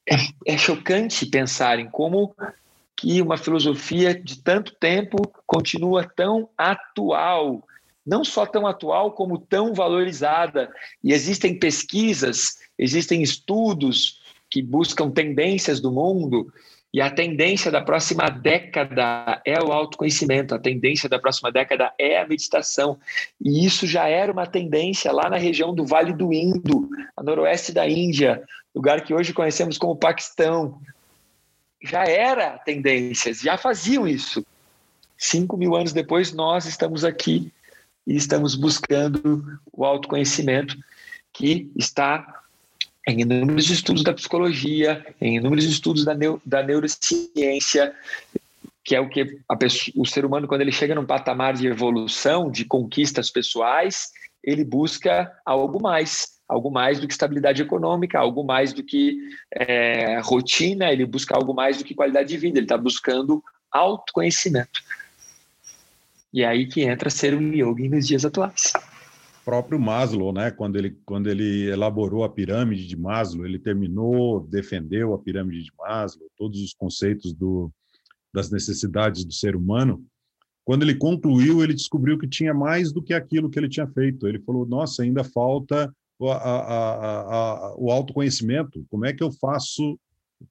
é, é chocante pensar em como que uma filosofia de tanto tempo continua tão atual, não só tão atual, como tão valorizada. E existem pesquisas, existem estudos que buscam tendências do mundo, e a tendência da próxima década é o autoconhecimento, a tendência da próxima década é a meditação. E isso já era uma tendência lá na região do Vale do Indo, a noroeste da Índia, lugar que hoje conhecemos como Paquistão. Já era tendências, já faziam isso. Cinco mil anos depois, nós estamos aqui e estamos buscando o autoconhecimento que está em inúmeros estudos da psicologia, em inúmeros estudos da, neo, da neurociência, que é o que pessoa, o ser humano, quando ele chega num patamar de evolução, de conquistas pessoais, ele busca algo mais, algo mais do que estabilidade econômica, algo mais do que é, rotina, ele busca algo mais do que qualidade de vida, ele está buscando autoconhecimento. E é aí que entra ser um yogi nos dias atuais próprio Maslow, né? Quando ele, quando ele elaborou a pirâmide de Maslow, ele terminou, defendeu a pirâmide de Maslow, todos os conceitos do, das necessidades do ser humano. Quando ele concluiu, ele descobriu que tinha mais do que aquilo que ele tinha feito. Ele falou: Nossa, ainda falta a, a, a, o autoconhecimento. Como é que eu faço?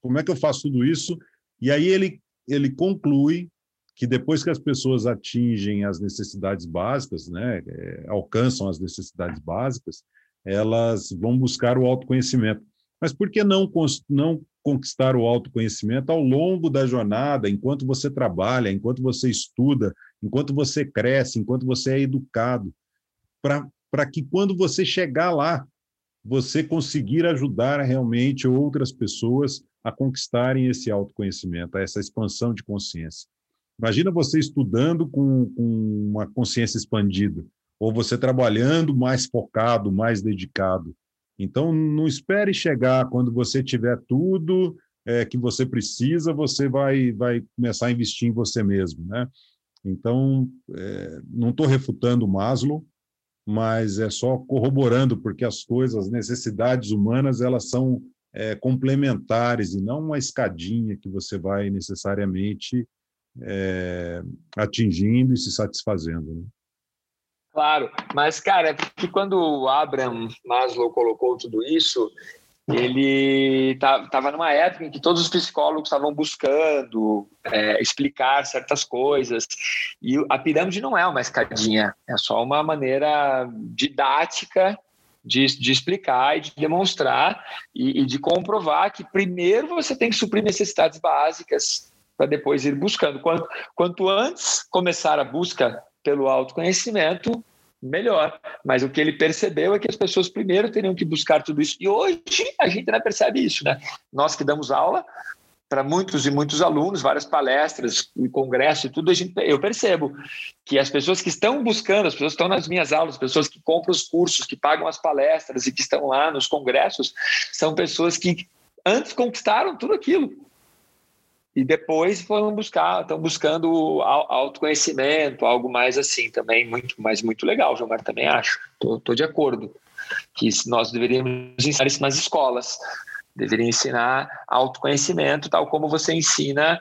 Como é que eu faço tudo isso? E aí ele ele conclui que depois que as pessoas atingem as necessidades básicas, né, é, alcançam as necessidades básicas, elas vão buscar o autoconhecimento. Mas por que não, não conquistar o autoconhecimento ao longo da jornada, enquanto você trabalha, enquanto você estuda, enquanto você cresce, enquanto você é educado, para que quando você chegar lá, você conseguir ajudar realmente outras pessoas a conquistarem esse autoconhecimento, essa expansão de consciência. Imagina você estudando com, com uma consciência expandida, ou você trabalhando mais focado, mais dedicado. Então, não espere chegar quando você tiver tudo é, que você precisa, você vai, vai começar a investir em você mesmo, né? Então, é, não estou refutando Maslow, mas é só corroborando, porque as coisas, as necessidades humanas, elas são é, complementares e não uma escadinha que você vai necessariamente é, atingindo e se satisfazendo. Né? Claro, mas, cara, é porque quando o Abraham Maslow colocou tudo isso, ele estava tá, numa época em que todos os psicólogos estavam buscando é, explicar certas coisas e a pirâmide não é uma escadinha, é só uma maneira didática de, de explicar e de demonstrar e, e de comprovar que primeiro você tem que suprir necessidades básicas para depois ir buscando. Quanto, quanto antes começar a busca pelo autoconhecimento, melhor. Mas o que ele percebeu é que as pessoas primeiro teriam que buscar tudo isso. E hoje a gente ainda percebe isso, né? Nós que damos aula para muitos e muitos alunos, várias palestras, congresso e tudo, a gente, eu percebo que as pessoas que estão buscando, as pessoas que estão nas minhas aulas, as pessoas que compram os cursos, que pagam as palestras e que estão lá nos congressos, são pessoas que antes conquistaram tudo aquilo e depois foram buscar, estão buscando autoconhecimento, algo mais assim também, muito, mas muito legal, Gilmar, também acho. Estou de acordo que nós deveríamos ensinar isso nas escolas, deveria ensinar autoconhecimento, tal como você ensina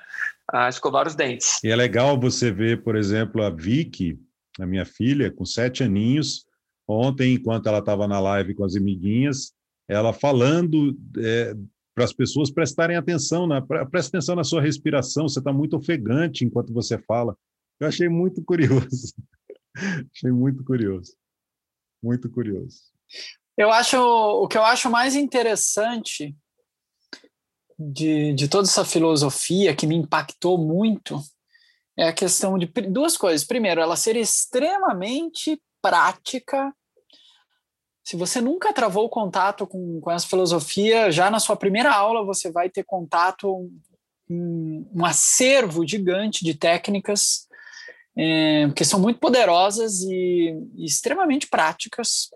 a escovar os dentes. E é legal você ver, por exemplo, a Vicky, a minha filha, com sete aninhos, ontem, enquanto ela estava na live com as amiguinhas, ela falando é, para as pessoas prestarem atenção, na, presta atenção na sua respiração, você está muito ofegante enquanto você fala. Eu achei muito curioso. achei muito curioso. Muito curioso. Eu acho o que eu acho mais interessante de, de toda essa filosofia que me impactou muito é a questão de duas coisas. Primeiro, ela ser extremamente prática. Se você nunca travou contato com, com essa filosofia, já na sua primeira aula você vai ter contato, um, um acervo gigante de técnicas é, que são muito poderosas e, e extremamente práticas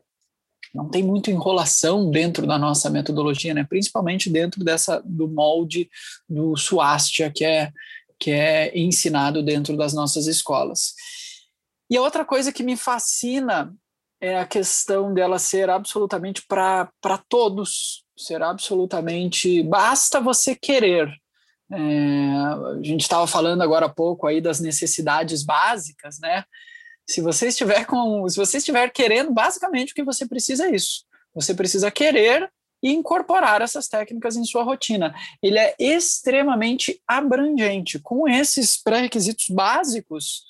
não tem muita enrolação dentro da nossa metodologia, né? principalmente dentro dessa do molde do Swastika, que é, que é ensinado dentro das nossas escolas. E a outra coisa que me fascina é a questão dela ser absolutamente para todos, ser absolutamente. Basta você querer. É, a gente estava falando agora há pouco aí das necessidades básicas, né? Se você estiver com, se você estiver querendo, basicamente o que você precisa é isso. Você precisa querer e incorporar essas técnicas em sua rotina. Ele é extremamente abrangente. Com esses pré-requisitos básicos,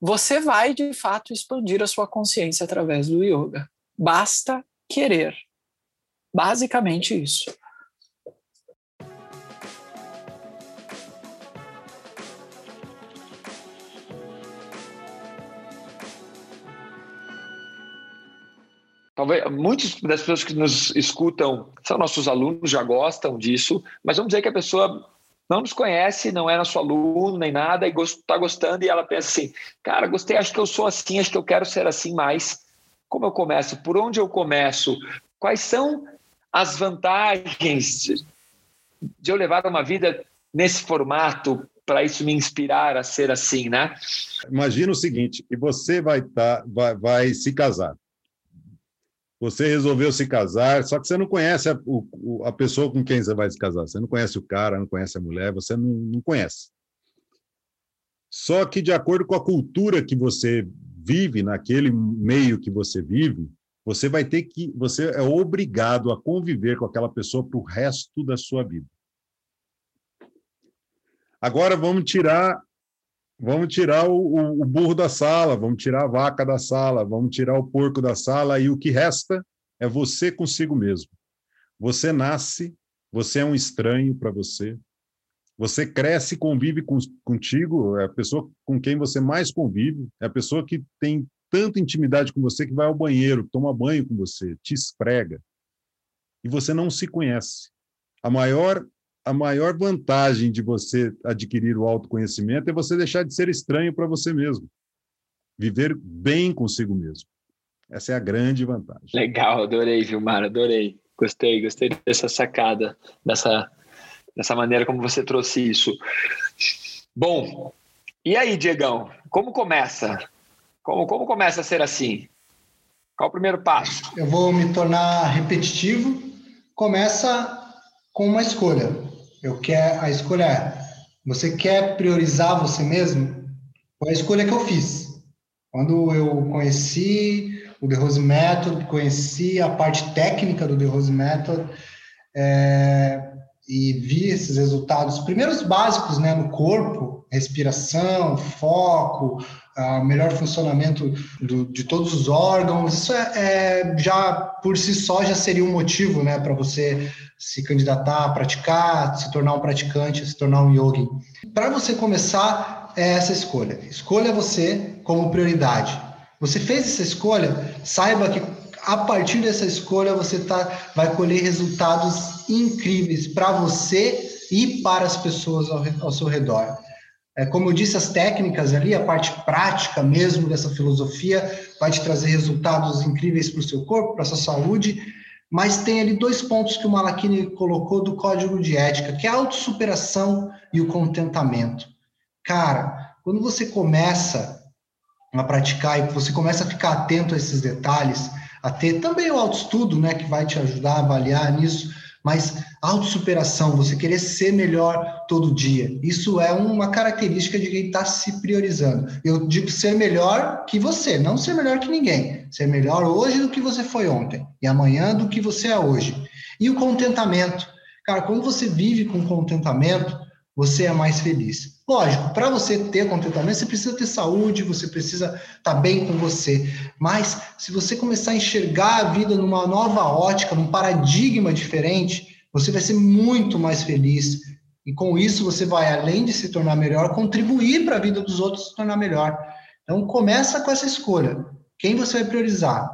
você vai de fato expandir a sua consciência através do yoga. Basta querer. Basicamente isso. Talvez muitas das pessoas que nos escutam são nossos alunos, já gostam disso, mas vamos dizer que a pessoa não nos conhece, não é nosso aluno nem nada, e está gostando, e ela pensa assim: cara, gostei, acho que eu sou assim, acho que eu quero ser assim mais. Como eu começo? Por onde eu começo? Quais são as vantagens de eu levar uma vida nesse formato para isso me inspirar a ser assim, né? Imagina o seguinte: que você vai, tá, vai, vai se casar você resolveu se casar, só que você não conhece a, o, a pessoa com quem você vai se casar. Você não conhece o cara, não conhece a mulher, você não, não conhece. Só que, de acordo com a cultura que você vive, naquele meio que você vive, você vai ter que, você é obrigado a conviver com aquela pessoa para o resto da sua vida. Agora vamos tirar Vamos tirar o, o, o, burro da sala, vamos tirar a vaca da sala, vamos tirar o porco da sala, e o que resta é você consigo mesmo. Você nasce, você é um estranho para você, você cresce, convive com, contigo, é a pessoa com quem você mais convive, é a pessoa que tem tanta intimidade com você que vai ao banheiro, toma banho com você, te esprega, e você não se conhece. A maior a maior vantagem de você adquirir o autoconhecimento é você deixar de ser estranho para você mesmo. Viver bem consigo mesmo. Essa é a grande vantagem. Legal, adorei, Vilmar, adorei. Gostei, gostei dessa sacada, dessa, dessa maneira como você trouxe isso. Bom, e aí, Diegão, como começa? Como, como começa a ser assim? Qual o primeiro passo? Eu vou me tornar repetitivo. Começa com uma escolha. Eu quero a escolha é, você quer priorizar você mesmo? Foi a escolha que eu fiz. Quando eu conheci o The Rose Method, conheci a parte técnica do The Rose Method é, e vi esses resultados, primeiros básicos, né, no corpo, respiração, foco, uh, melhor funcionamento do, de todos os órgãos, isso é, é, já por si só já seria um motivo, né, para você se candidatar praticar, se tornar um praticante, se tornar um yogi. Para você começar é essa escolha. Escolha você como prioridade. Você fez essa escolha, saiba que a partir dessa escolha você tá, vai colher resultados incríveis para você e para as pessoas ao, ao seu redor. É, como eu disse, as técnicas ali, a parte prática mesmo dessa filosofia, vai te trazer resultados incríveis para o seu corpo, para a sua saúde, mas tem ali dois pontos que o Malakini colocou do código de ética, que é a autossuperação e o contentamento. Cara, quando você começa a praticar e você começa a ficar atento a esses detalhes, a ter também o autoestudo, né, que vai te ajudar a avaliar nisso, mas autossuperação, você querer ser melhor todo dia, isso é uma característica de quem está se priorizando. Eu digo ser melhor que você, não ser melhor que ninguém. Ser melhor hoje do que você foi ontem, e amanhã do que você é hoje. E o contentamento. Cara, quando você vive com contentamento, você é mais feliz. Lógico, para você ter contentamento, você precisa ter saúde, você precisa estar tá bem com você. Mas se você começar a enxergar a vida numa nova ótica, num paradigma diferente, você vai ser muito mais feliz. E com isso você vai, além de se tornar melhor, contribuir para a vida dos outros se tornar melhor. Então começa com essa escolha. Quem você vai priorizar?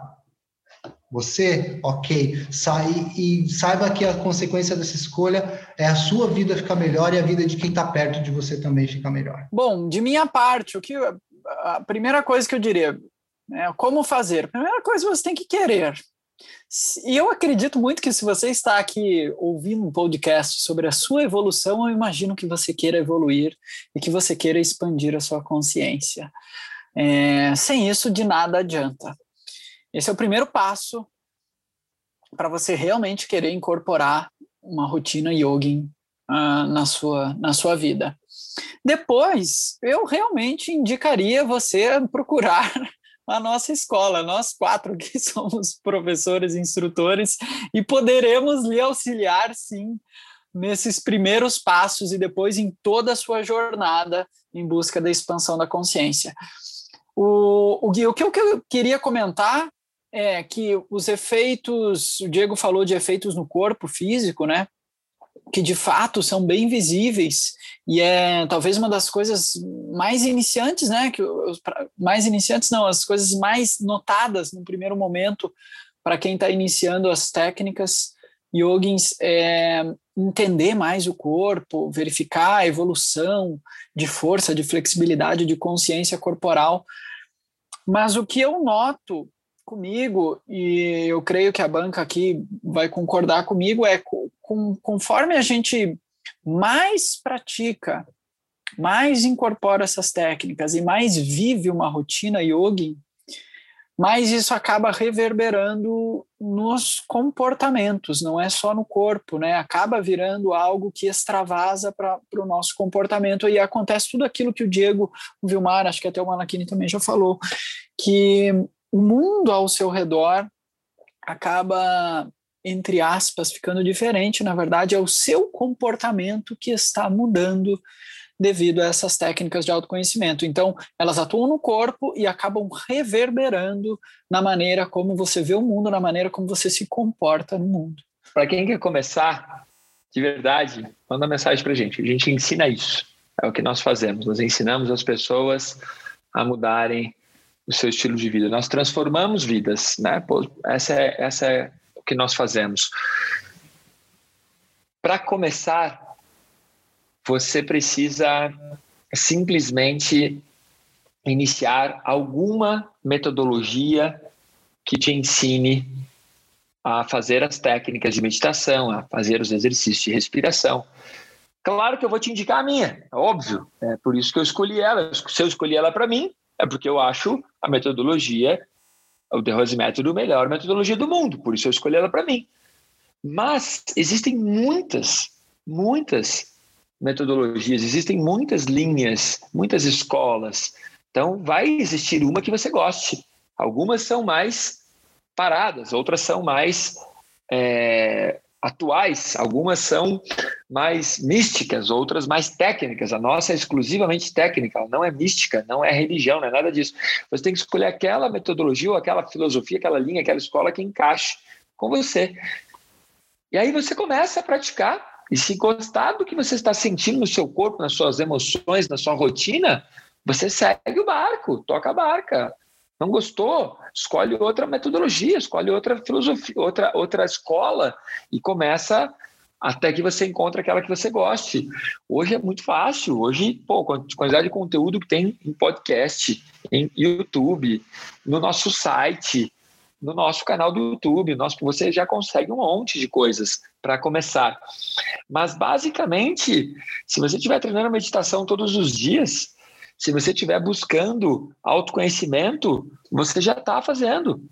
Você, ok, sai e saiba que a consequência dessa escolha é a sua vida ficar melhor e a vida de quem está perto de você também ficar melhor. Bom, de minha parte, o que a primeira coisa que eu diria é como fazer. Primeira coisa você tem que querer. E eu acredito muito que se você está aqui ouvindo um podcast sobre a sua evolução, eu imagino que você queira evoluir e que você queira expandir a sua consciência. É, sem isso, de nada adianta. Esse é o primeiro passo para você realmente querer incorporar uma rotina yogin uh, na, sua, na sua vida. Depois, eu realmente indicaria você procurar a nossa escola, nós quatro que somos professores e instrutores, e poderemos lhe auxiliar, sim, nesses primeiros passos e depois em toda a sua jornada em busca da expansão da consciência. O, o, o que eu queria comentar é que os efeitos, o Diego falou de efeitos no corpo físico, né? Que de fato são bem visíveis e é talvez uma das coisas mais iniciantes, né? Que mais iniciantes não, as coisas mais notadas no primeiro momento para quem está iniciando as técnicas yogins é entender mais o corpo, verificar a evolução de força, de flexibilidade, de consciência corporal. Mas o que eu noto comigo, e eu creio que a banca aqui vai concordar comigo, é com, conforme a gente mais pratica, mais incorpora essas técnicas e mais vive uma rotina yogi, mais isso acaba reverberando nos comportamentos, não é só no corpo, né? Acaba virando algo que extravasa para o nosso comportamento e acontece tudo aquilo que o Diego, o Vilmar, acho que até o Malakini também já falou, que o mundo ao seu redor acaba, entre aspas, ficando diferente. Na verdade, é o seu comportamento que está mudando devido a essas técnicas de autoconhecimento. Então, elas atuam no corpo e acabam reverberando na maneira como você vê o mundo, na maneira como você se comporta no mundo. Para quem quer começar, de verdade, manda mensagem para a gente. A gente ensina isso. É o que nós fazemos. Nós ensinamos as pessoas a mudarem o seu estilo de vida. Nós transformamos vidas, né? Pô, essa é, essa é que nós fazemos. Para começar, você precisa simplesmente iniciar alguma metodologia que te ensine a fazer as técnicas de meditação, a fazer os exercícios de respiração. Claro que eu vou te indicar a minha, é óbvio. É por isso que eu escolhi ela. Se eu escolhi ela para mim, é porque eu acho a metodologia, o The Rose Método, a melhor metodologia do mundo, por isso eu escolhi ela para mim. Mas existem muitas, muitas metodologias, existem muitas linhas, muitas escolas. Então, vai existir uma que você goste. Algumas são mais paradas, outras são mais é, atuais, algumas são mais místicas, outras mais técnicas. A nossa é exclusivamente técnica, ela não é mística, não é religião, não é nada disso. Você tem que escolher aquela metodologia ou aquela filosofia, aquela linha, aquela escola que encaixe com você. E aí você começa a praticar e se gostar do que você está sentindo no seu corpo, nas suas emoções, na sua rotina, você segue o barco, toca a barca. Não gostou? Escolhe outra metodologia, escolhe outra filosofia, outra, outra escola e começa até que você encontre aquela que você goste. Hoje é muito fácil. Hoje, pô, quantidade de conteúdo que tem em podcast, em YouTube, no nosso site, no nosso canal do YouTube. Nosso, você já consegue um monte de coisas para começar. Mas, basicamente, se você estiver treinando meditação todos os dias, se você estiver buscando autoconhecimento, você já está fazendo.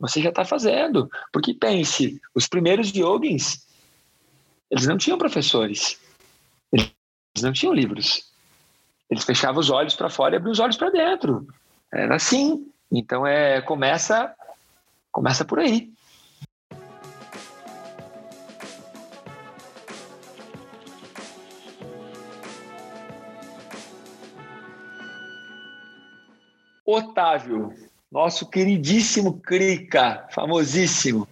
Você já está fazendo. Porque pense, os primeiros yogins, eles não tinham professores. Eles não tinham livros. Eles fechavam os olhos para fora e abriam os olhos para dentro. Era assim. Então é começa começa por aí. Otávio, nosso queridíssimo Crica, famosíssimo.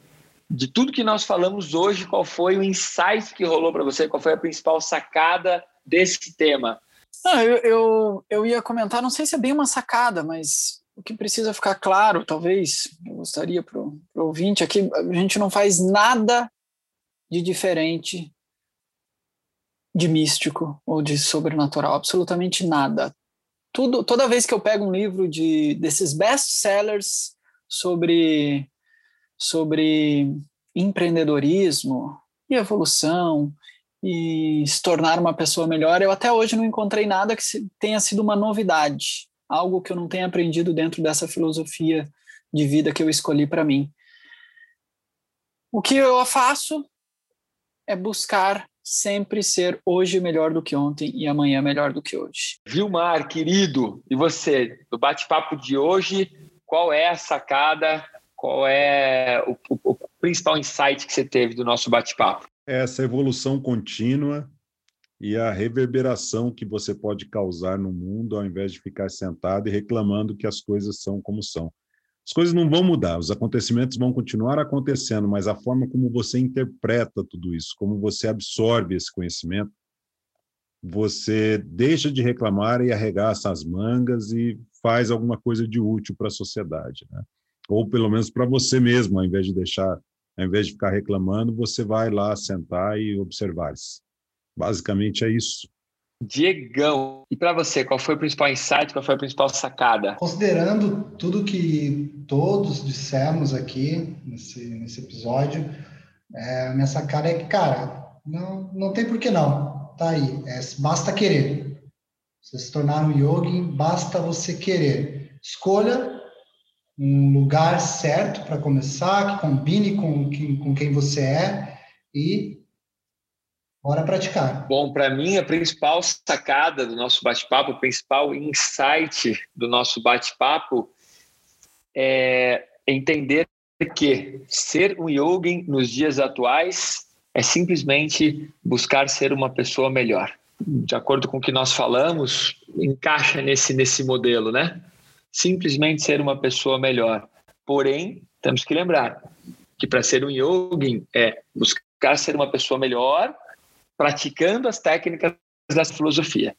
De tudo que nós falamos hoje, qual foi o insight que rolou para você? Qual foi a principal sacada desse tema? Ah, eu, eu, eu ia comentar, não sei se é bem uma sacada, mas o que precisa ficar claro, talvez, eu gostaria para o ouvinte, aqui é a gente não faz nada de diferente de místico ou de sobrenatural, absolutamente nada. Tudo, toda vez que eu pego um livro de desses best-sellers sobre sobre empreendedorismo e evolução e se tornar uma pessoa melhor, eu até hoje não encontrei nada que tenha sido uma novidade, algo que eu não tenha aprendido dentro dessa filosofia de vida que eu escolhi para mim. O que eu faço é buscar sempre ser hoje melhor do que ontem e amanhã melhor do que hoje. Vilmar, querido, e você, do bate-papo de hoje, qual é a sacada, qual é o, o, o principal insight que você teve do nosso bate-papo? Essa evolução contínua e a reverberação que você pode causar no mundo ao invés de ficar sentado e reclamando que as coisas são como são. As coisas não vão mudar, os acontecimentos vão continuar acontecendo, mas a forma como você interpreta tudo isso, como você absorve esse conhecimento, você deixa de reclamar e arregaça as mangas e faz alguma coisa de útil para a sociedade, né? Ou pelo menos para você mesmo, ao invés de deixar, ao invés de ficar reclamando, você vai lá sentar e observar-se. Basicamente é isso. Diegão, e para você, qual foi o principal insight, qual foi a principal sacada? Considerando tudo que todos dissemos aqui nesse, nesse episódio, é, minha sacada é que, cara, não, não tem por que não. Tá aí, é, basta querer. Você se tornar um yogi, basta você querer. Escolha um lugar certo para começar, que combine com, com quem você é e Bora praticar. Bom, para mim, a principal sacada do nosso bate-papo, o principal insight do nosso bate-papo é entender que ser um yogin nos dias atuais é simplesmente buscar ser uma pessoa melhor. De acordo com o que nós falamos, encaixa nesse, nesse modelo, né? Simplesmente ser uma pessoa melhor. Porém, temos que lembrar que para ser um yogin é buscar ser uma pessoa melhor praticando as técnicas da filosofia.